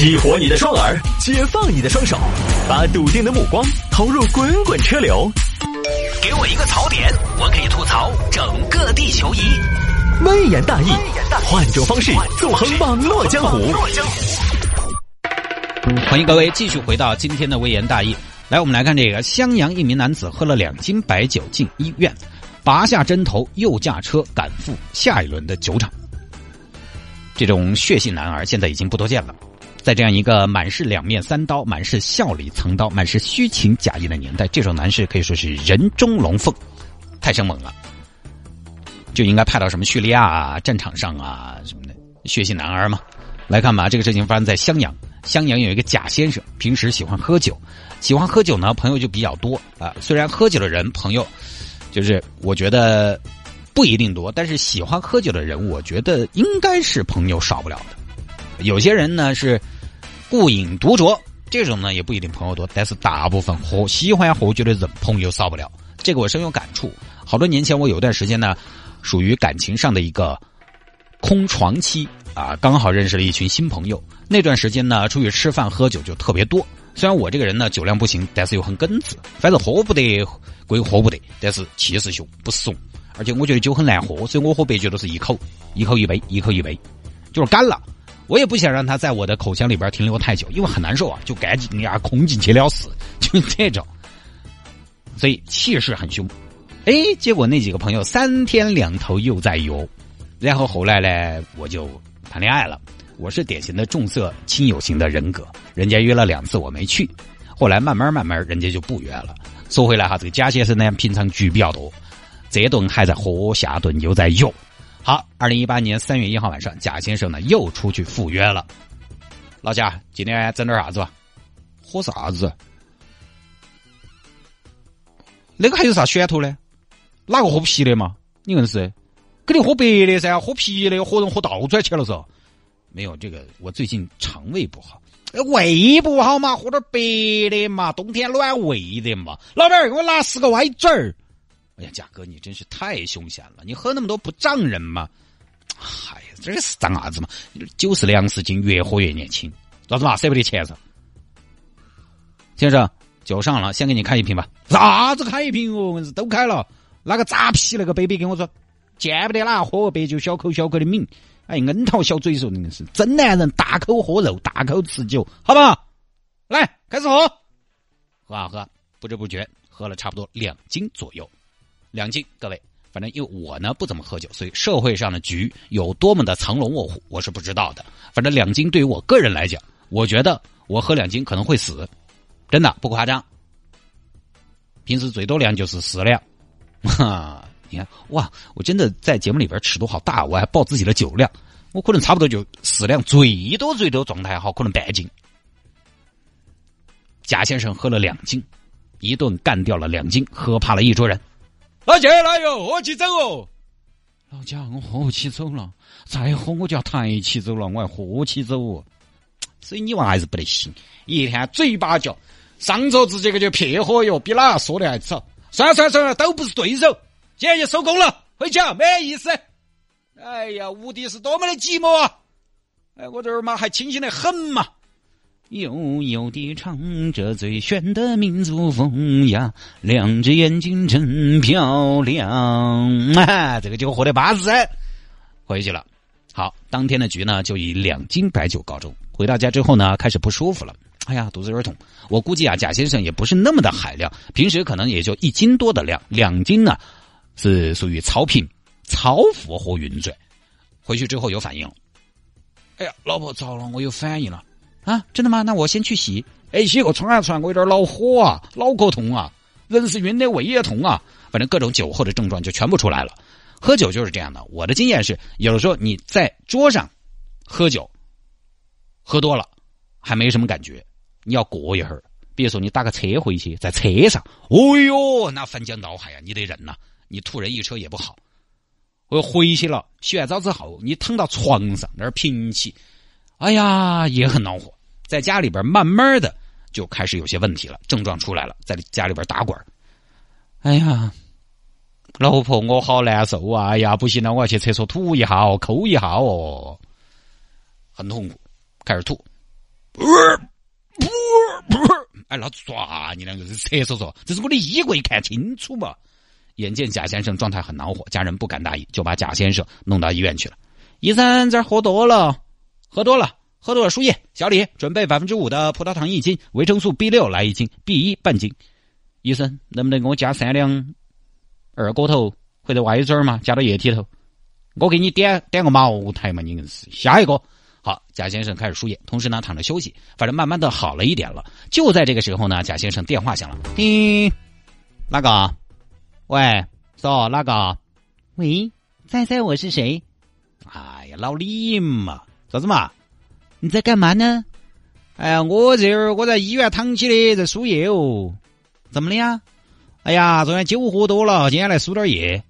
激活你的双耳，解放你的双手，把笃定的目光投入滚滚车流。给我一个槽点，我可以吐槽整个地球仪。微言大义，换种方式纵横网络江湖。欢迎各位继续回到今天的微言大义。来，我们来看这个：襄阳一名男子喝了两斤白酒进医院，拔下针头又驾车赶赴下一轮的酒场。这种血性男儿现在已经不多见了。在这样一个满是两面三刀、满是笑里藏刀、满是虚情假意的年代，这种男士可以说是人中龙凤，太生猛了，就应该派到什么叙利亚啊、战场上啊什么的血性男儿嘛。来看吧，这个事情发生在襄阳。襄阳有一个贾先生，平时喜欢喝酒，喜欢喝酒呢，朋友就比较多啊。虽然喝酒的人朋友，就是我觉得不一定多，但是喜欢喝酒的人，我觉得应该是朋友少不了的。有些人呢是故饮独酌，这种呢也不一定朋友多，但是大部分喝喜欢喝酒的人朋友少不了。这个我深有感触。好多年前我有段时间呢，属于感情上的一个空床期啊，刚好认识了一群新朋友。那段时间呢，出去吃饭喝酒就特别多。虽然我这个人呢酒量不行，但是又很耿直，反正喝不得归喝不得，但是气势雄不怂。而且我觉得酒很难喝，所以我喝白酒都是一口一口一杯，一口一杯，就是干了。我也不想让他在我的口腔里边停留太久，因为很难受啊，就赶紧呀空进去了死，就这种，所以气势很凶。哎，结果那几个朋友三天两头又在游，然后后来呢，我就谈恋爱了。我是典型的重色轻友型的人格，人家约了两次我没去，后来慢慢慢慢人家就不约了。说回来哈，这个贾先生呢，平常局比较多，这顿还在喝，下顿又在游。好，二零一八年三月一号晚上，贾先生呢又出去赴约了。老贾，今天整点啥子吧？喝啥子？那个还有啥选头呢？哪个喝啤的嘛？你硬是，肯定喝白的噻，喝啤的喝人喝倒转去了嗦。没有这个，我最近肠胃不好，胃不好嘛，喝点白的嘛，冬天暖胃的嘛。老板，给我拿十个歪嘴儿。哎呀，贾哥，你真是太凶险了！你喝那么多不胀人吗？哎呀，这是长啥子嘛？酒是粮食精，越喝越年轻。咋子嘛？舍不得钱噻？先生，酒上了，先给你开一瓶吧。啥子开一瓶哦？都开了。那个扎啤那个杯杯跟我说，见不得啦喝白酒小口小口的抿。哎，樱桃小嘴说那是真男人，大口喝肉，大口吃酒，好不好？来，开始喝。喝啊喝，不知不觉喝了差不多两斤左右。两斤，各位，反正因为我呢不怎么喝酒，所以社会上的局有多么的藏龙卧虎，我是不知道的。反正两斤对于我个人来讲，我觉得我喝两斤可能会死，真的不夸张。平时最多量就是四两，哈，你看哇，我真的在节目里边尺度好大，我还报自己的酒量，我可能差不多就四两，最多最多状态好可能半斤。贾先生喝了两斤，一顿干掉了两斤，喝怕了一桌人。老姐，来哟，喝起走哦！老贾，我喝起走了，再喝我就要抬起走了，我要喝起走哦。所以你娃还是不得行，一天嘴巴叫，上桌子这个就撇喝哟，比哪说的还早。算了算了算了，都不是对手，今天就收工了，回去啊，没意思。哎呀，无敌是多么的寂寞啊！哎，我这儿嘛还清醒的很嘛。悠悠地唱着最炫的民族风呀，两只眼睛真漂亮啊！这个酒喝的巴适，回去了。好，当天的局呢就以两斤白酒告终。回到家之后呢，开始不舒服了。哎呀，肚子有点痛。我估计啊，贾先生也不是那么的海量，平时可能也就一斤多的量，两斤呢是属于超频、超负荷运转。回去之后有反应。哎呀，老婆糟了，我有反应了。啊，真的吗？那我先去洗。哎，洗个床啊床，我有点恼火啊，脑壳痛啊，人是晕的，胃也痛啊，反正各种酒后的症状就全部出来了。喝酒就是这样的，我的经验是，有的时候你在桌上喝酒，喝多了还没什么感觉，你要过一会儿，比如说你打个车回去，在车上，哦哟，那翻江倒海呀，你得忍呐，你吐人一车也不好。我回去了，洗完澡之后，你躺到床上那儿平起。哎呀，也很恼火，在家里边慢慢的就开始有些问题了，症状出来了，在家里边打滚哎呀，老婆，我好难受啊！哎呀，不行了，我要去厕所吐一下哦，抠一下哦，很痛苦，开始吐。不是，不，不，哎，老子抓你两个是厕所所，这是我的衣柜，看清楚嘛！眼见贾先生状态很恼火，家人不敢大意，就把贾先生弄到医院去了。医生，这儿喝多了，喝多了，喝多了。输液，小李准备百分之五的葡萄糖一斤，维生素 B 六来一斤，B 一半斤。医生，能不能给我加三两二锅头或者歪嘴嘛？加到液体头。我给你点点个茅台嘛，你硬是。下一个，好，贾先生开始输液，同时呢躺着休息，反正慢慢的好了一点了。就在这个时候呢，贾先生电话响了，叮，那个？喂，说那个？喂，猜猜我是谁？哎呀，老李嘛，啥子嘛？你在干嘛呢？哎呀，我这儿我在医院躺起的，在输液哦。怎么了呀？哎呀，昨天酒喝多了，今天来输点液，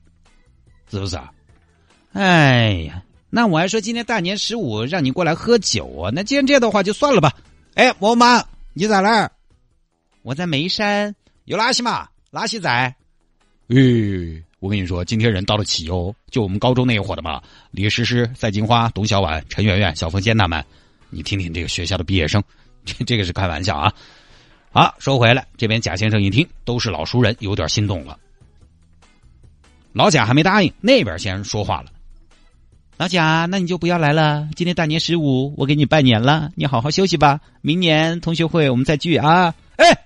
是不是啊？哎呀，那我还说今天大年十五让你过来喝酒啊，那既然这样的话就算了吧。哎，我妈，你在哪儿？我在眉山。有哪些嘛？哪些在？嗯，我跟你说，今天人到了齐哦，就我们高中那一伙的嘛，李诗诗、赛金花、董小宛、陈圆圆、小凤仙他们。你听听这个学校的毕业生，这这个是开玩笑啊。好，说回来，这边贾先生一听都是老熟人，有点心动了。老贾还没答应，那边先说话了。老贾，那你就不要来了。今天大年十五，我给你拜年了，你好好休息吧。明年同学会我们再聚啊。哎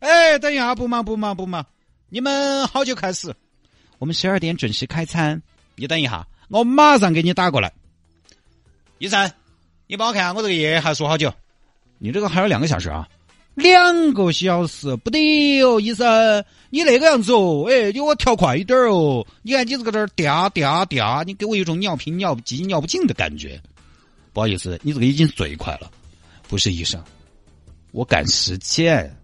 哎，等一下，不忙不忙不忙。你们好久开始？我们十二点准时开餐。你等一下，我马上给你打过来。医生，你帮我看下我这个夜还输好久？你这个还有两个小时啊？两个小时不得哦，医生，你那个样子哦，哎，你给我调快一点哦。你看你这个这儿嗲嗲嗲，你给我一种尿频尿急尿不尽的感觉。不好意思，你这个已经最快了。不是医生，我赶时间。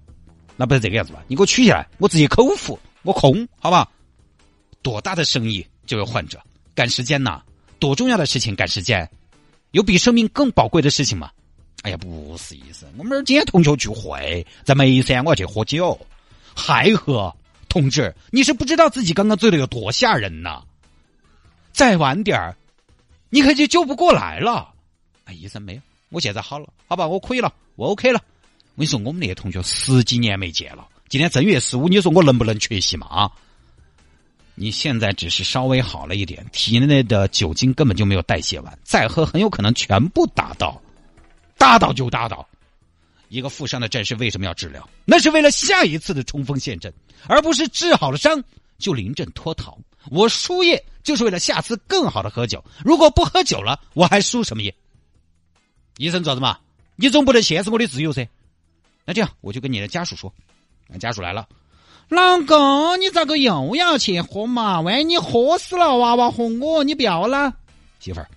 那不是这个样子吧？你给我取下来，我直接口服，我空，好吧？多大的生意就有患者，赶时间呐？多重要的事情赶时间？有比生命更宝贵的事情吗？哎呀，不是意思，我们今天同学聚会，在眉山，我要去喝酒，还喝。同志，你是不知道自己刚刚醉的有多吓人呐！再晚点儿，你可就救不过来了。哎，医生没有，我现在好了，好吧，我可以了，我 OK 了。我跟你说，我们那些同学十几年没见了，今天正月十五，你说我能不能缺席嘛？啊！你现在只是稍微好了一点，体内的酒精根本就没有代谢完，再喝很有可能全部达到，达到就达到。一个负伤的战士为什么要治疗？那是为了下一次的冲锋陷阵，而不是治好了伤就临阵脱逃。我输液就是为了下次更好的喝酒，如果不喝酒了，我还输什么液？医生做什么？你总不能限制我的自由噻？那这样，我就跟你的家属说，家属来了，老公，你咋个又要去喝嘛？万一你喝死了，娃娃和我，你不要了。媳妇儿，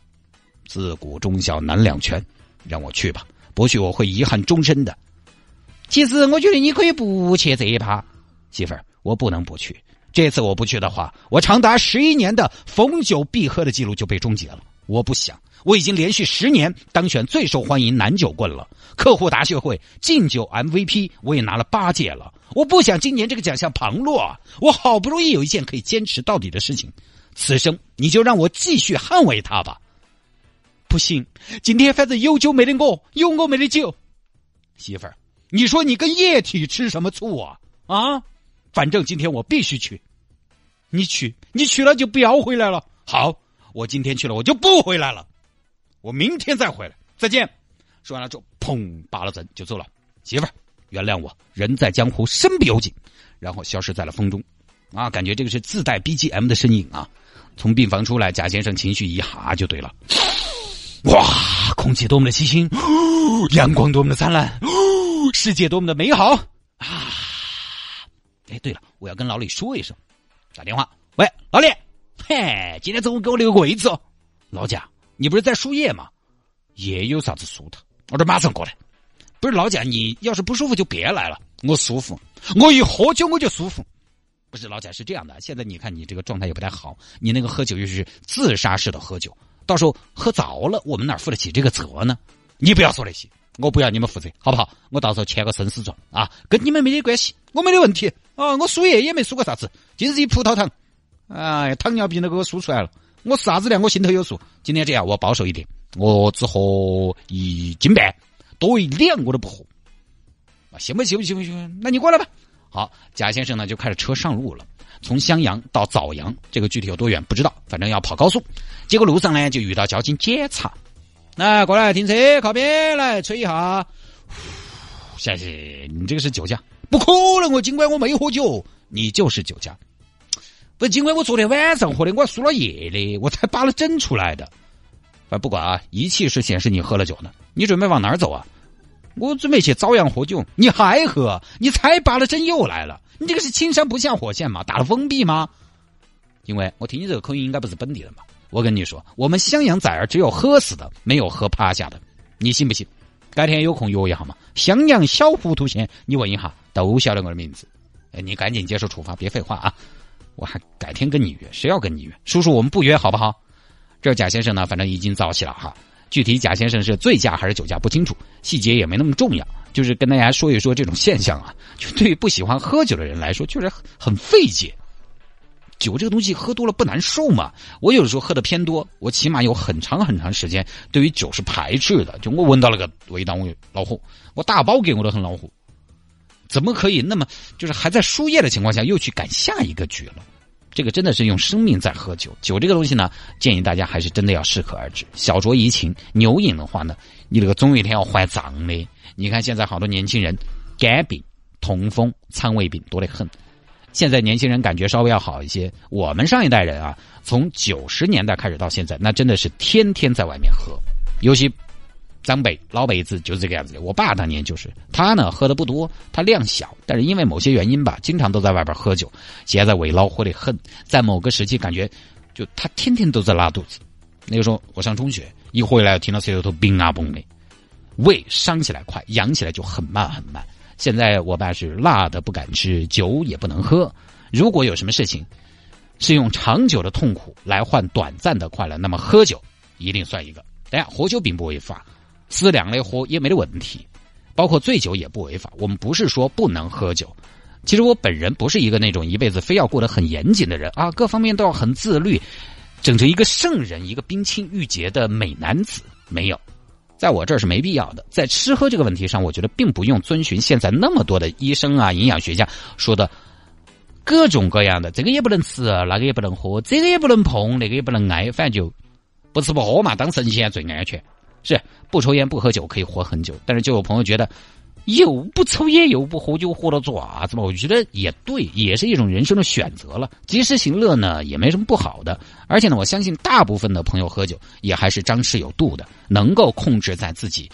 自古忠孝难两全，让我去吧，不去我会遗憾终身的。其实我觉得你可以不去这一趴，媳妇儿，我不能不去。这次我不去的话，我长达十一年的逢酒必喝的记录就被终结了。我不想。我已经连续十年当选最受欢迎男酒棍了，客户答谢会敬酒 MVP 我也拿了八届了。我不想今年这个奖项旁落啊！我好不容易有一件可以坚持到底的事情，此生你就让我继续捍卫它吧。不行，今天反正有酒没得我，有我没得酒。媳妇儿，你说你跟液体吃什么醋啊？啊，反正今天我必须去。你去，你去了就不要回来了。好，我今天去了，我就不回来了。我明天再回来，再见。说完了之后，砰，拔了针就走了。媳妇儿，原谅我，人在江湖身不由己。然后消失在了风中。啊，感觉这个是自带 BGM 的身影啊。从病房出来，贾先生情绪一下就对了。哇，空气多么的清新，阳光多么的灿烂，世界多么的美好啊！哎，对了，我要跟老李说一声，打电话。喂，老李，嘿，今天中午给我留个位置。老贾。你不是在输液吗？液有啥子输的？我这马上过来。不是老贾，你要是不舒服就别来了。我舒服，我一喝酒我就舒服。不是老贾是这样的，现在你看你这个状态也不太好，你那个喝酒又是自杀式的喝酒，到时候喝着了，我们哪负得起这个责呢？你不要说那些，我不要你们负责，好不好？我到时候签个生死状啊，跟你们没得关系，我没得问题啊，我输液也没输过啥子，就是一葡萄糖，哎，糖尿病都给我输出来了。我啥子量我心头有数。今天这样，我保守一点，我只喝一斤半，多一两我都不喝。啊行不行不行不行，那你过来吧。好，贾先生呢就开着车上路了。从襄阳到枣阳，这个具体有多远不知道，反正要跑高速。结果路上呢就遇到交警检查，来过来停车，靠边来吹一下。谢谢，你这个是酒驾？不可能，我尽管我没喝酒，你就是酒驾。不，因为我昨天晚上喝的，我输了液的，我才把了针出来的。啊，不管啊，仪器是显示你喝了酒呢。你准备往哪儿走啊？我准备去朝阳喝酒。你还喝？你才拔了针又来了。你这个是青山不下火线吗？打了封闭吗？因为我听你这个口音应该不是本地人吧？我跟你说，我们襄阳崽儿只有喝死的，没有喝趴下的。你信不信？改天有空约一下嘛。襄阳小糊涂县，你问一下，都晓得我的名字。哎，你赶紧接受处罚，别废话啊！我还改天跟你约，谁要跟你约？叔叔，我们不约好不好？这贾先生呢，反正已经早起了哈。具体贾先生是醉驾还是酒驾不清楚，细节也没那么重要。就是跟大家说一说这种现象啊，就对于不喜欢喝酒的人来说，确实很费解。酒这个东西喝多了不难受嘛？我有的时候喝的偏多，我起码有很长很长时间对于酒是排斥的。就我闻到那个味道，我恼火，我大包给我都很恼火。怎么可以那么就是还在输液的情况下又去赶下一个局了？这个真的是用生命在喝酒。酒这个东西呢，建议大家还是真的要适可而止，小酌怡情。牛饮的话呢，你这个总有一天要坏脏的。你看现在好多年轻人，肝病、痛风、肠胃病多得很。现在年轻人感觉稍微要好一些。我们上一代人啊，从九十年代开始到现在，那真的是天天在外面喝。尤其长辈、老辈子就是这个样子的。我爸当年就是，他呢喝的不多，他量小，但是因为某些原因吧，经常都在外边喝酒。现在胃恼火的很，在某个时期感觉，就他天天都在拉肚子。那个时候我上中学，一回来听到舌头头冰啊嘣的。胃伤起来快，养起来就很慢很慢。现在我爸是辣的不敢吃，酒也不能喝。如果有什么事情是用长久的痛苦来换短暂的快乐，那么喝酒一定算一个。等下，喝酒并不违法，适量的喝也没得问题，包括醉酒也不违法。我们不是说不能喝酒。其实我本人不是一个那种一辈子非要过得很严谨的人啊，各方面都要很自律，整成一个圣人，一个冰清玉洁的美男子，没有。在我这儿是没必要的，在吃喝这个问题上，我觉得并不用遵循现在那么多的医生啊、营养学家说的各种各样的，这个也不能吃，那个也不能喝，这个也不能碰，那个也不能挨，反正就不吃不喝嘛，当神仙最安全。是不抽烟不喝酒可以活很久，但是就有朋友觉得。又不抽烟又不喝酒，活到做啥子嘛？我觉得也对，也是一种人生的选择了。及时行乐呢，也没什么不好的。而且呢，我相信大部分的朋友喝酒也还是张弛有度的，能够控制在自己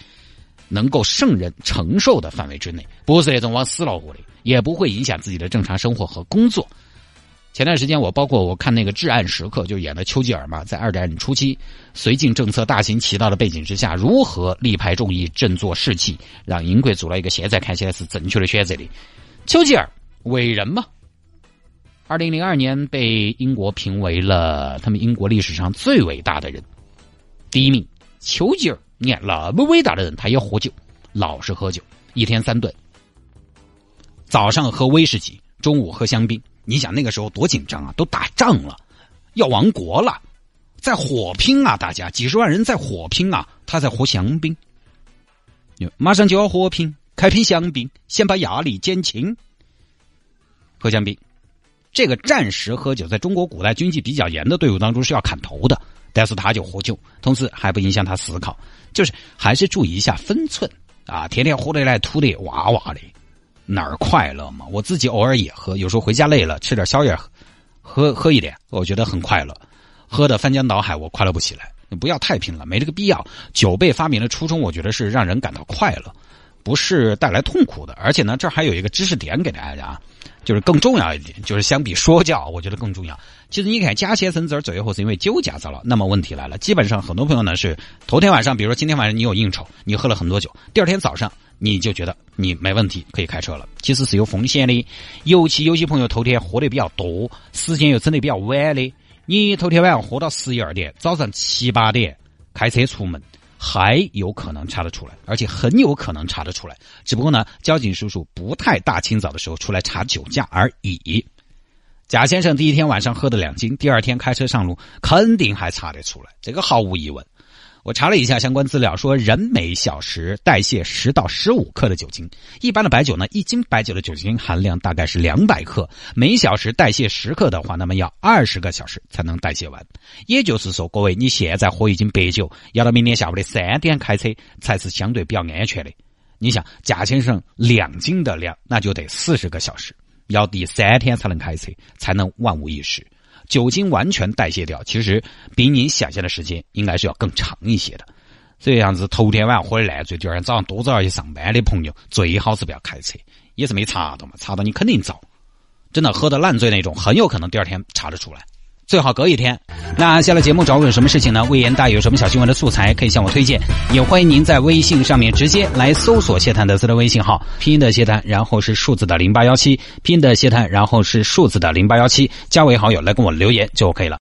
能够胜任承受的范围之内，不是那种往死老活的，也不会影响自己的正常生活和工作。前段时间，我包括我看那个《至暗时刻》，就演的丘吉尔嘛，在二战初期，绥靖政策大行其道的背景之下，如何力排众议、振作士气，让英国做了一个现在看起来是正确的选择的。丘吉尔伟人嘛，二零零二年被英国评为了他们英国历史上最伟大的人，第一名。丘吉尔，你看那么伟大的人，他也喝酒，老是喝酒，一天三顿，早上喝威士忌，中午喝香槟。你想那个时候多紧张啊，都打仗了，要亡国了，在火拼啊！大家几十万人在火拼啊！他在喝香槟，马上就要火拼，开瓶香槟，先把压力减轻。喝香槟，这个战时喝酒，在中国古代军纪比较严的队伍当中是要砍头的，但是他就喝酒，同时还不影响他思考，就是还是注意一下分寸啊！天天喝得来吐的哇哇的。哪儿快乐嘛？我自己偶尔也喝，有时候回家累了，吃点宵夜，喝喝一点，我觉得很快乐。喝的翻江倒海，我快乐不起来。你不要太拼了，没这个必要。酒被发明的初衷，我觉得是让人感到快乐，不是带来痛苦的。而且呢，这还有一个知识点给大家，就是更重要一点，就是相比说教，我觉得更重要。其实你看，贾先生这儿最后是因为酒驾遭了。那么问题来了，基本上很多朋友呢是头天晚上，比如说今天晚上你有应酬，你喝了很多酒，第二天早上。你就觉得你没问题可以开车了，其实是有风险的。尤其有些朋友头天喝的比较多，时间又整的比较晚的，你头天晚上喝到十一二点，早上七八点开车出门，还有可能查得出来，而且很有可能查得出来。只不过呢，交警叔叔不太大清早的时候出来查酒驾而已。贾先生第一天晚上喝的两斤，第二天开车上路，肯定还查得出来，这个毫无疑问。我查了一下相关资料，说人每小时代谢十到十五克的酒精。一般的白酒呢，一斤白酒的酒精含量大概是两百克，每小时代谢十克的话，那么要二十个小时才能代谢完。也就是说，各位，你现在喝一斤白酒，要到明天下午的三点开车才是相对比较安全的。你想，贾先生两斤的量，那就得四十个小时，要第三天才能开车，才能万无一失。酒精完全代谢掉，其实比你想象的时间应该是要更长一些的。这样子，头天晚上喝的烂醉，第二天早上多早要去上班的朋友，最好是不要开车。也是没查到嘛，查到你肯定遭。真的喝的烂醉那种，很有可能第二天查得出来。最好隔一天。那下了节目找我有什么事情呢？魏延大有什么小新闻的素材可以向我推荐？也欢迎您在微信上面直接来搜索谢探德斯的微信号，拼音的谢探，然后是数字的零八幺七，拼音的谢探，然后是数字的零八幺七，加为好友来跟我留言就 OK 了。